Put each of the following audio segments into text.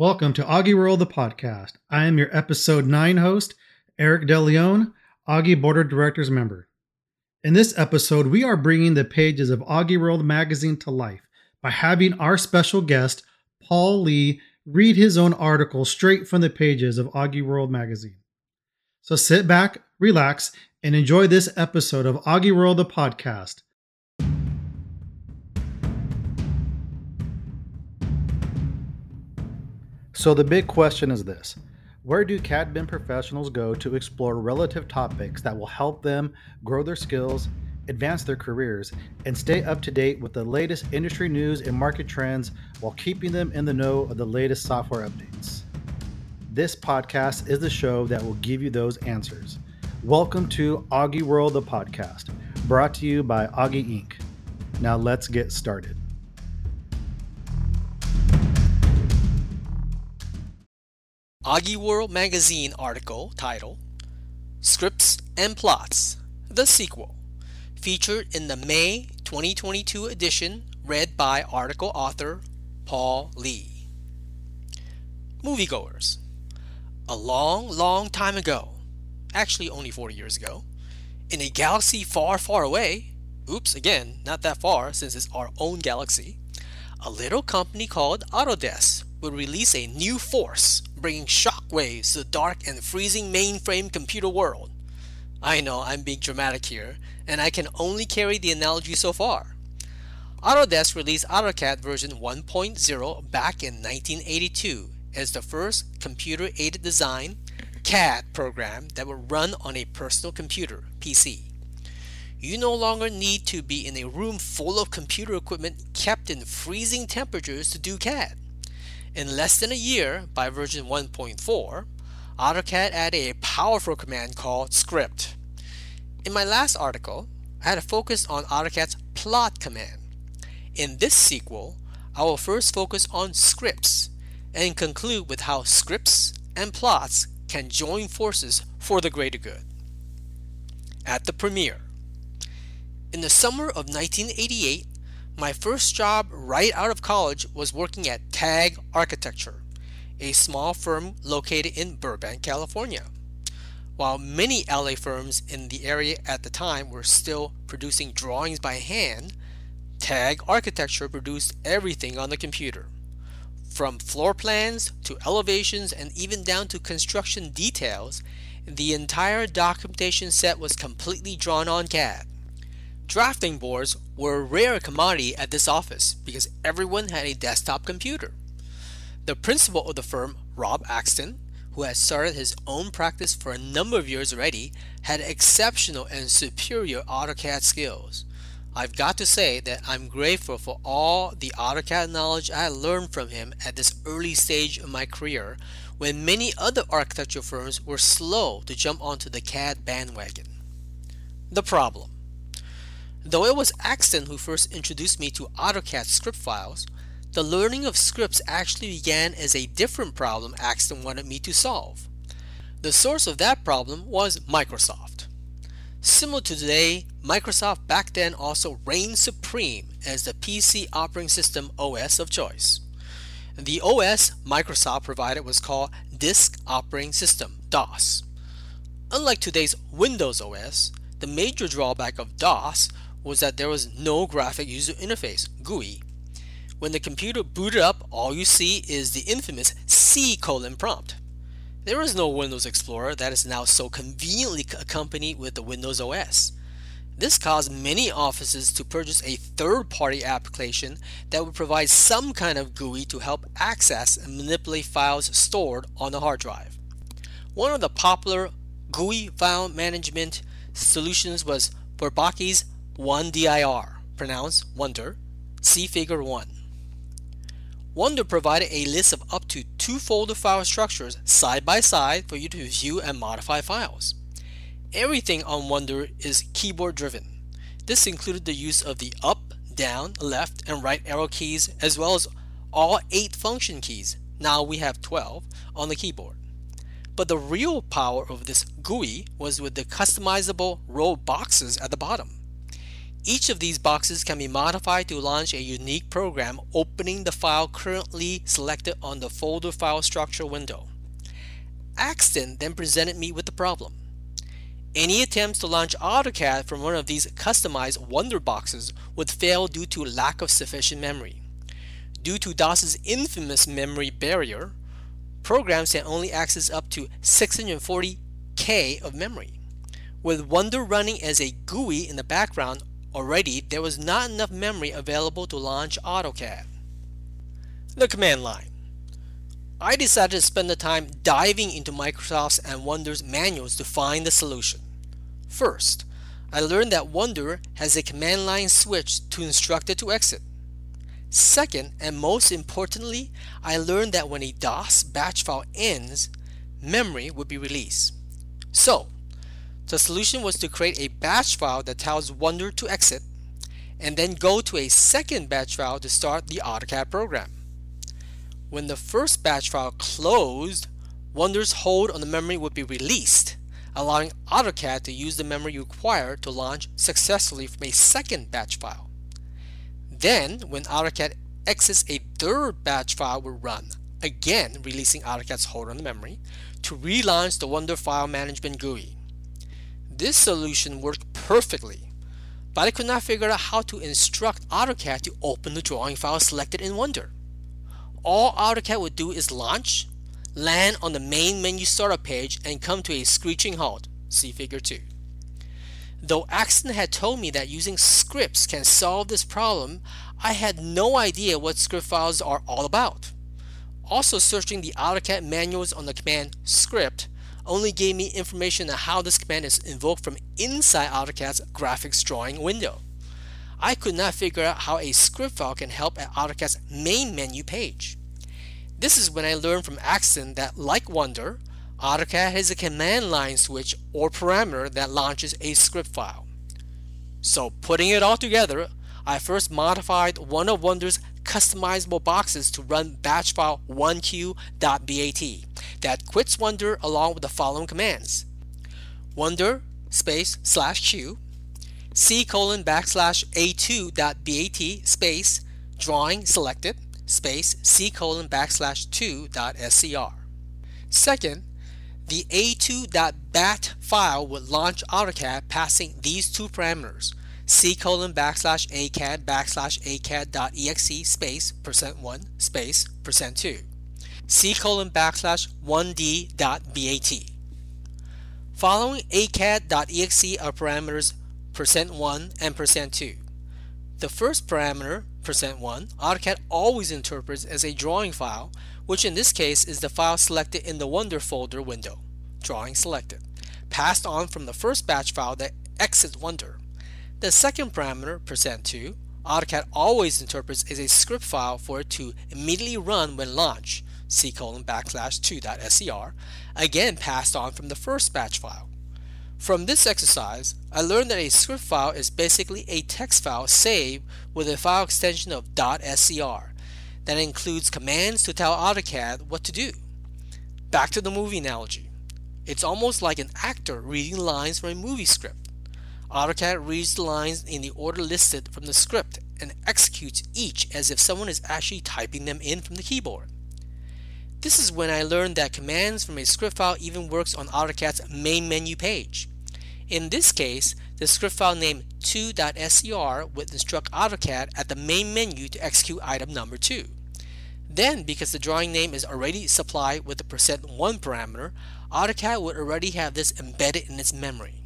Welcome to AUGIWORLD, the podcast. I am your episode 9 host, Eric DeLeon, AUGI Board of Directors member. In this episode, we are bringing the pages of AUGIWORLD magazine to life by having our special guest, Paul Li, read his own article straight from the pages of AUGIWORLD magazine. So sit back, relax, and enjoy this episode of AUGIWORLD, the podcast. So, the big question is this Where do CAD BIM professionals go to explore relative topics that will help them grow their skills, advance their careers, and stay up to date with the latest industry news and market trends while keeping them in the know of the latest software updates? This podcast is the show that will give you those answers. Welcome to AUGIWORLD, the podcast, brought to you by AUGI Inc. Now, let's get started. AUGIWORLD magazine article titled Scripts and Plots, the sequel, featured in the May 2022 edition read by article author Paul Li. Moviegoers. A long, long time ago, actually only 40 years ago, in a galaxy far, far away, oops, again, not that far since it's our own galaxy, a little company called Autodesk would release a new force, bringing shockwaves to the dark and freezing mainframe computer world. I know I'm being dramatic here, and I can only carry the analogy so far. Autodesk released AutoCAD version 1.0 back in 1982 as the first computer aided design CAD program that would run on a personal computer, PC. You no longer need to be in a room full of computer equipment kept in freezing temperatures to do CAD. In less than a year, by version 1.4, AutoCAD added a powerful command called script. In my last article, I had a focus on AutoCAD's plot command. In this sequel, I will first focus on scripts and conclude with how scripts and plots can join forces for the greater good. At the premiere. In the summer of 1988, my first job right out of college was working at TAG Architecture, a small firm located in Burbank, California. While many LA firms in the area at the time were still producing drawings by hand, TAG Architecture produced everything on the computer. From floor plans to elevations and even down to construction details, the entire documentation set was completely drawn on CAD. Drafting boards were a rare commodity at this office because everyone had a desktop computer. The principal of the firm, Rob Axton, who had started his own practice for a number of years already, had exceptional and superior AutoCAD skills. I've got to say that I'm grateful for all the AutoCAD knowledge I learned from him at this early stage of my career when many other architectural firms were slow to jump onto the CAD bandwagon. The problem Though it was Axton who first introduced me to AutoCAD script files, the learning of scripts actually began as a different problem Axton wanted me to solve. The source of that problem was Microsoft. Similar to today, Microsoft back then also reigned supreme as the PC operating system OS of choice. The OS Microsoft provided was called Disk Operating System, DOS. Unlike today's Windows OS, the major drawback of DOS was that there was no graphic user interface, GUI. When the computer booted up, all you see is the infamous C colon prompt. There is no Windows Explorer that is now so conveniently accompanied with the Windows OS. This caused many offices to purchase a third-party application that would provide some kind of GUI to help access and manipulate files stored on the hard drive. One of the popular GUI file management solutions was Bourbaki's OneDIR, pronounced Wonder, see Figure 1. Wonder provided a list of up to two folder file structures side by side for you to view and modify files. Everything on Wonder is keyboard driven. This included the use of the up, down, left, and right arrow keys as well as all 8 function keys, now we have 12, on the keyboard. But the real power of this GUI was with the customizable row boxes at the bottom. Each of these boxes can be modified to launch a unique program opening the file currently selected on the folder file structure window. Axton then presented me with the problem. Any attempts to launch AutoCAD from one of these customized Wonder boxes would fail due to lack of sufficient memory. Due to DOS's infamous memory barrier, programs can only access up to 640K of memory. With Wonder running as a GUI in the background already, there was not enough memory available to launch AutoCAD. The command line. I decided to spend the time diving into Microsoft's and Wonder's manuals to find the solution. First, I learned that Wonder has a command line switch to instruct it to exit. Second, and most importantly, I learned that when a DOS batch file ends, memory would be released. So, the solution was to create a batch file that tells Wonder to exit, and then go to a second batch file to start the AutoCAD program. When the first batch file closed, Wonder's hold on the memory would be released, allowing AutoCAD to use the memory required to launch successfully from a second batch file. Then, when AutoCAD exits a third batch file will run, again releasing AutoCAD's hold on the memory, to relaunch the Wonder File Management GUI. This solution worked perfectly, but I could not figure out how to instruct AutoCAD to open the drawing file selected in Wonder all AutoCAD would do is launch, land on the main menu startup page, and come to a screeching halt. See figure 2. Though Axton had told me that using scripts can solve this problem, I had no idea what script files are all about. Also searching the AutoCAD manuals on the command script only gave me information on how this command is invoked from inside AutoCAD's graphics drawing window. I could not figure out how a script file can help at AutoCAD's main menu page. This is when I learned from Axton that like Wonder, AutoCAD has a command line switch or parameter that launches a script file. So putting it all together, I first modified one of Wonder's customizable boxes to run batch file 1q.bat that quits Wonder along with the following commands. Wonder space slash q c colon backslash a2 dot bat space drawing selected space c colon backslash 2 dot scr. Second, the a2.bat file would launch AutoCAD passing these two parameters c colon backslash acad backslash acad dot exe space percent 1 space percent 2 c colon backslash 1d dot bat. Following acad.exe are parameters percent %1 and percent %2. The first parameter, percent %1, AutoCAD always interprets as a drawing file, which in this case is the file selected in the Wonder folder window, drawing selected, passed on from the first batch file that exits Wonder. The second parameter, percent %2, AutoCAD always interprets as a script file for it to immediately run when launched, c colon backslash 2.scr, again passed on from the first batch file. From this exercise, I learned that a script file is basically a text file saved with a file extension of .scr that includes commands to tell AutoCAD what to do. Back to the movie analogy. It's almost like an actor reading lines from a movie script. AutoCAD reads the lines in the order listed from the script and executes each as if someone is actually typing them in from the keyboard. This is when I learned that commands from a script file even works on AutoCAD's main menu page. In this case, the script file name 2.scr would instruct AutoCAD at the main menu to execute item number 2. Then, because the drawing name is already supplied with the percent %1 parameter, AutoCAD would already have this embedded in its memory.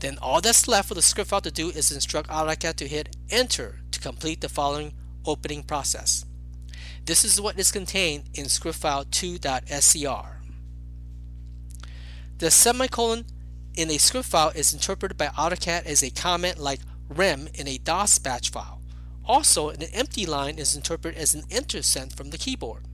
Then all that's left for the script file to do is instruct AutoCAD to hit enter to complete the following opening process. This is what is contained in script file 2.scr. The semicolon in a script file is interpreted by AutoCAD as a comment like rem in a DOS batch file. Also, an empty line is interpreted as an enter sent from the keyboard.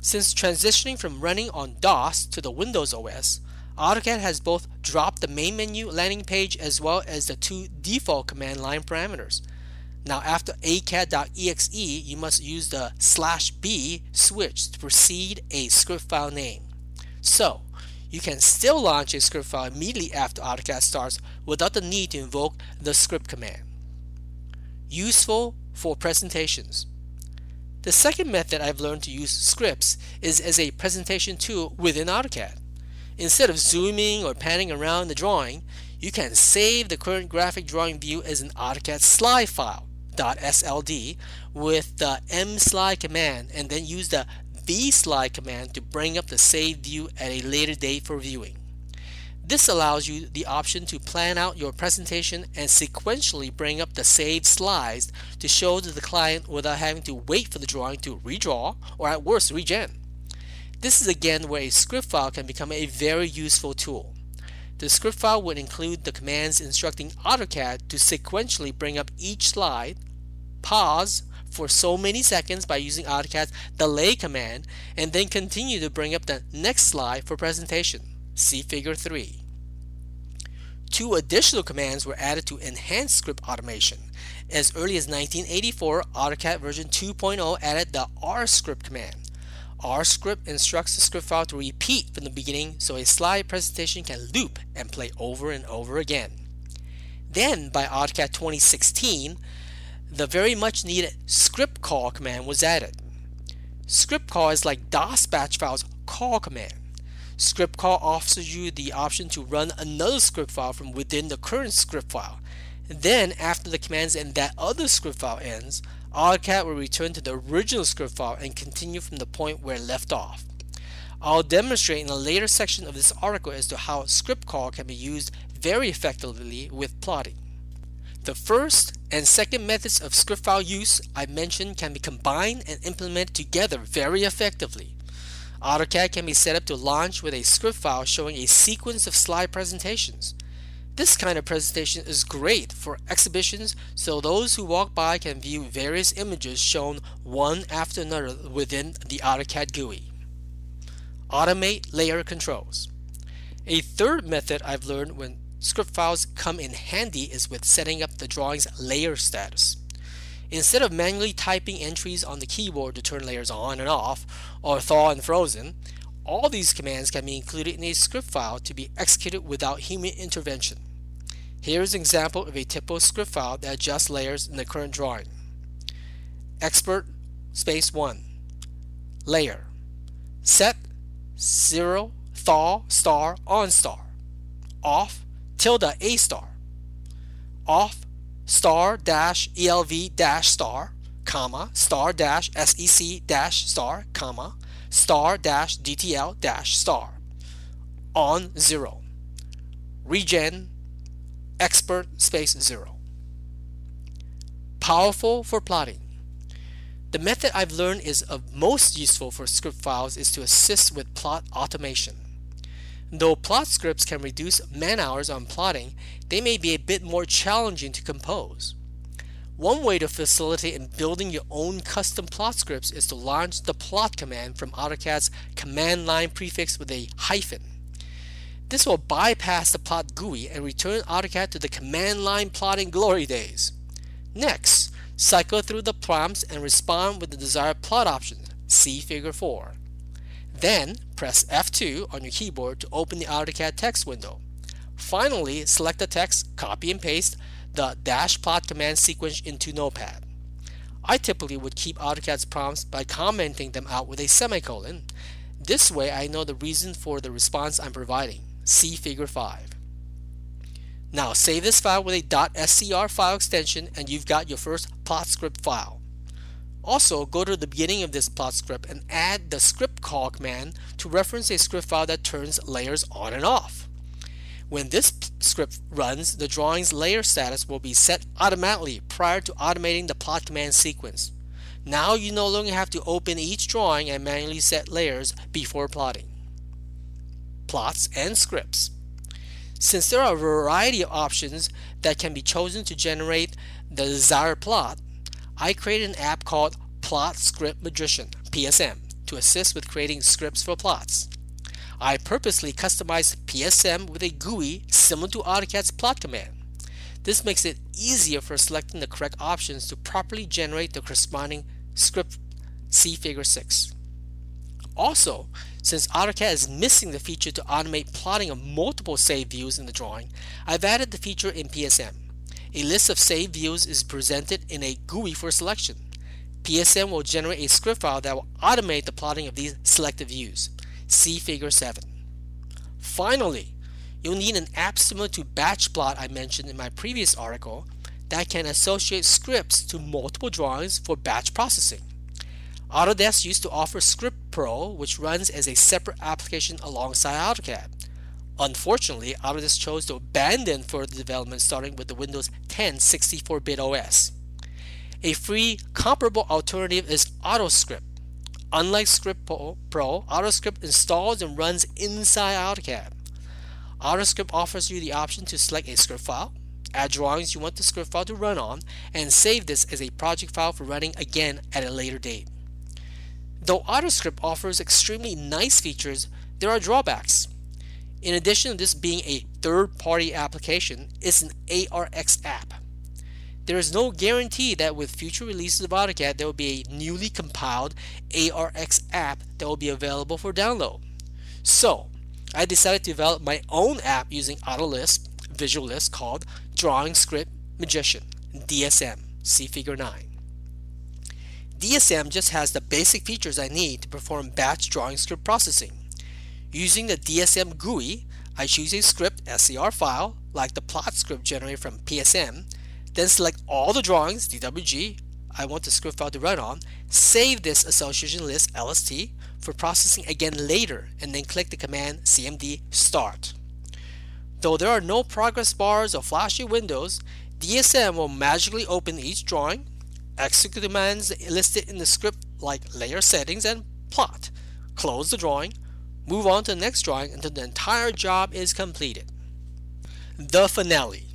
Since transitioning from running on DOS to the Windows OS, AutoCAD has both dropped the main menu landing page as well as the two default command line parameters. Now after acad.exe, you must use the slash b switch to precede a script file name. So, you can still launch a script file immediately after AutoCAD starts without the need to invoke the script command. useful for presentations. The second method I've learned to use scripts is as a presentation tool within AutoCAD. Instead of zooming or panning around the drawing, you can save the current graphic drawing view as an AutoCAD slide file .sld with the mslide command and then use the vslide command to bring up the saved view at a later date for viewing. This allows you the option to plan out your presentation and sequentially bring up the saved slides to show to the client without having to wait for the drawing to redraw or at worst regen. This is again where a script file can become a very useful tool. The script file would include the commands instructing AutoCAD to sequentially bring up each slide, pause for so many seconds by using AutoCAD's delay command, and then continue to bring up the next slide for presentation. See Figure 3. Two additional commands were added to enhance script automation. As early as 1984, AutoCAD version 2.0 added the rscript command. Rscript instructs the script file to repeat from the beginning so a slide presentation can loop and play over and over again. Then, by AutoCAD 2016, the very much needed script call command was added. Script call is like DOS batch file's call command. Script call offers you the option to run another script file from within the current script file. Then, after the commands in that other script file ends, AutoCAD will return to the original script file and continue from the point where it left off. I'll demonstrate in a later section of this article as to how script call can be used very effectively with plotting. The first and second methods of script file use I mentioned can be combined and implemented together very effectively. AutoCAD can be set up to launch with a script file showing a sequence of slide presentations. This kind of presentation is great for exhibitions so those who walk by can view various images shown one after another within the AutoCAD GUI. Automate layer controls. A third method I've learned when script files come in handy is with setting up the drawing's layer status. Instead of manually typing entries on the keyboard to turn layers on and off, or thaw and frozen, all these commands can be included in a script file to be executed without human intervention. Here is an example of a typical script file that adjusts layers in the current drawing. Expert space 1 Layer Set 0 thaw star on star Off tilde A star Off star dash elv dash star comma star dash sec dash star comma star dash dtl dash star on zero. Regen expert space zero. Powerful for plotting. The method I've learned is of most useful for script files is to assist with plot automation. Though plot scripts can reduce man hours on plotting, they may be a bit more challenging to compose. One way to facilitate in building your own custom plot scripts is to launch the plot command from AutoCAD's command line prefix with a hyphen. This will bypass the plot GUI and return AutoCAD to the command line plotting glory days. Next, cycle through the prompts and respond with the desired plot options. See Figure 4. Then, press F2 on your keyboard to open the AutoCAD text window. Finally, select the text, copy and paste the dash plot command sequence into Notepad. I typically would keep AutoCAD's prompts by commenting them out with a semicolon. This way I know the reason for the response I'm providing. See Figure 5. Now save this file with a .scr file extension and you've got your first plot script file. Also, go to the beginning of this plot script and add the script call command to reference a script file that turns layers on and off. When this script runs, the drawing's layer status will be set automatically prior to automating the plot command sequence. Now you no longer have to open each drawing and manually set layers before plotting. Plots and scripts. Since there are a variety of options that can be chosen to generate the desired plot, I created an app called Plot Script Magician, PSM, to assist with creating scripts for plots. I purposely customized PSM with a GUI similar to AutoCAD's plot command. This makes it easier for selecting the correct options to properly generate the corresponding script. See Figure 6. Also, since AutoCAD is missing the feature to automate plotting of multiple saved views in the drawing, I've added the feature in PSM. A list of saved views is presented in a GUI for selection. PSM will generate a script file that will automate the plotting of these selected views. See Figure 7. Finally, you'll need an app similar to BatchPlot I mentioned in my previous article that can associate scripts to multiple drawings for batch processing. Autodesk used to offer Script Pro, which runs as a separate application alongside AutoCAD. Unfortunately, Autodesk chose to abandon further development starting with the Windows 10 64-bit OS. A free comparable alternative is AutoScript. Unlike Script Pro, AutoScript installs and runs inside AutoCAD. AutoScript offers you the option to select a script file, add drawings you want the script file to run on, and save this as a project file for running again at a later date. Though AutoScript offers extremely nice features, there are drawbacks. In addition to this being a third-party application, it's an ARX app. There is no guarantee that with future releases of AutoCAD there will be a newly compiled ARX app that will be available for download. So, I decided to develop my own app using Autolisp, Visual Lisp called Drawing Script Magician, DSM, see figure 9. DSM just has the basic features I need to perform batch drawing script processing. Using the DSM GUI, I choose a script SCR file, like the plot script generated from PSM, then select all the drawings, DWG, I want the script file to run on, save this association list LST for processing again later, and then click the command CMD start. Though there are no progress bars or flashy windows, DSM will magically open each drawing, execute commands listed in the script like layer settings and plot, close the drawing, move on to the next drawing until the entire job is completed. The finale.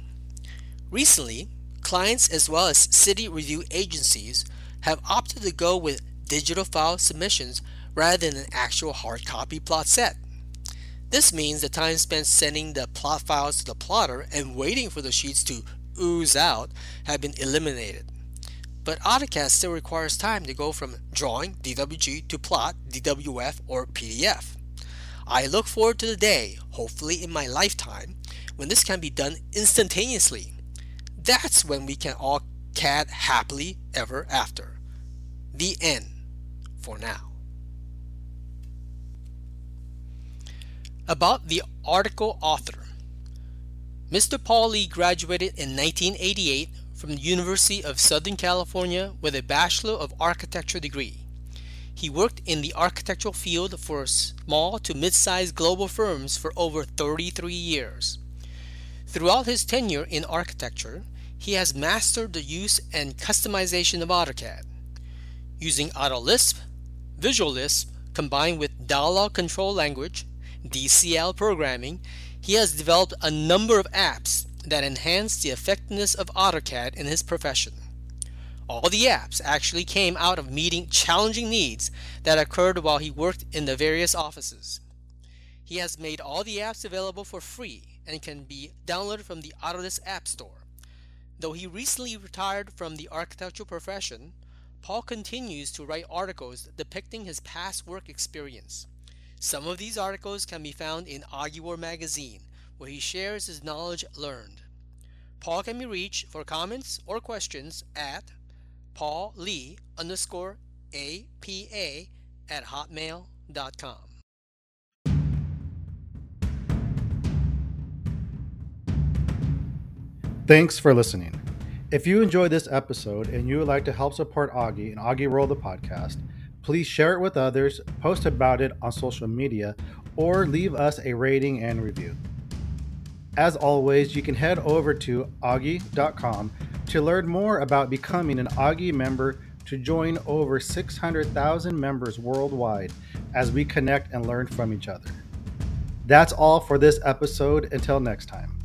Recently, clients as well as city review agencies have opted to go with digital file submissions rather than an actual hard copy plot set. This means the time spent sending the plot files to the plotter and waiting for the sheets to ooze out have been eliminated. But AutoCAD still requires time to go from drawing DWG to plot DWF or PDF. I look forward to the day, hopefully in my lifetime, when this can be done instantaneously. That's when we can all CAD happily ever after. The end for now. About the article author. Mr. Paul Li graduated in 1988 from the University of Southern California with a Bachelor of Architecture degree. He worked in the architectural field for small to mid-sized global firms for over 33 years. Throughout his tenure in architecture, he has mastered the use and customization of AutoCAD. Using AutoLisp, Visual Lisp, combined with Dialog Control Language, DCL programming, he has developed a number of apps that enhance the effectiveness of AutoCAD in his profession. All the apps actually came out of meeting challenging needs that occurred while he worked in the various offices. He has made all the apps available for free and can be downloaded from the Autodesk App Store. Though he recently retired from the architectural profession, Paul continues to write articles depicting his past work experience. Some of these articles can be found in AUGIWORLD magazine, where he shares his knowledge learned. Paul can be reached for comments or questions at Paul Li underscore APA at hotmail.com. Thanks for listening. If you enjoyed this episode and you would like to help support AUGI and AUGIWORLD the podcast, please share it with others, post about it on social media, or leave us a rating and review. As always, you can head over to augi.com to learn more about becoming an AUGI member to join over 600,000 members worldwide as we connect and learn from each other. That's all for this episode. Until next time.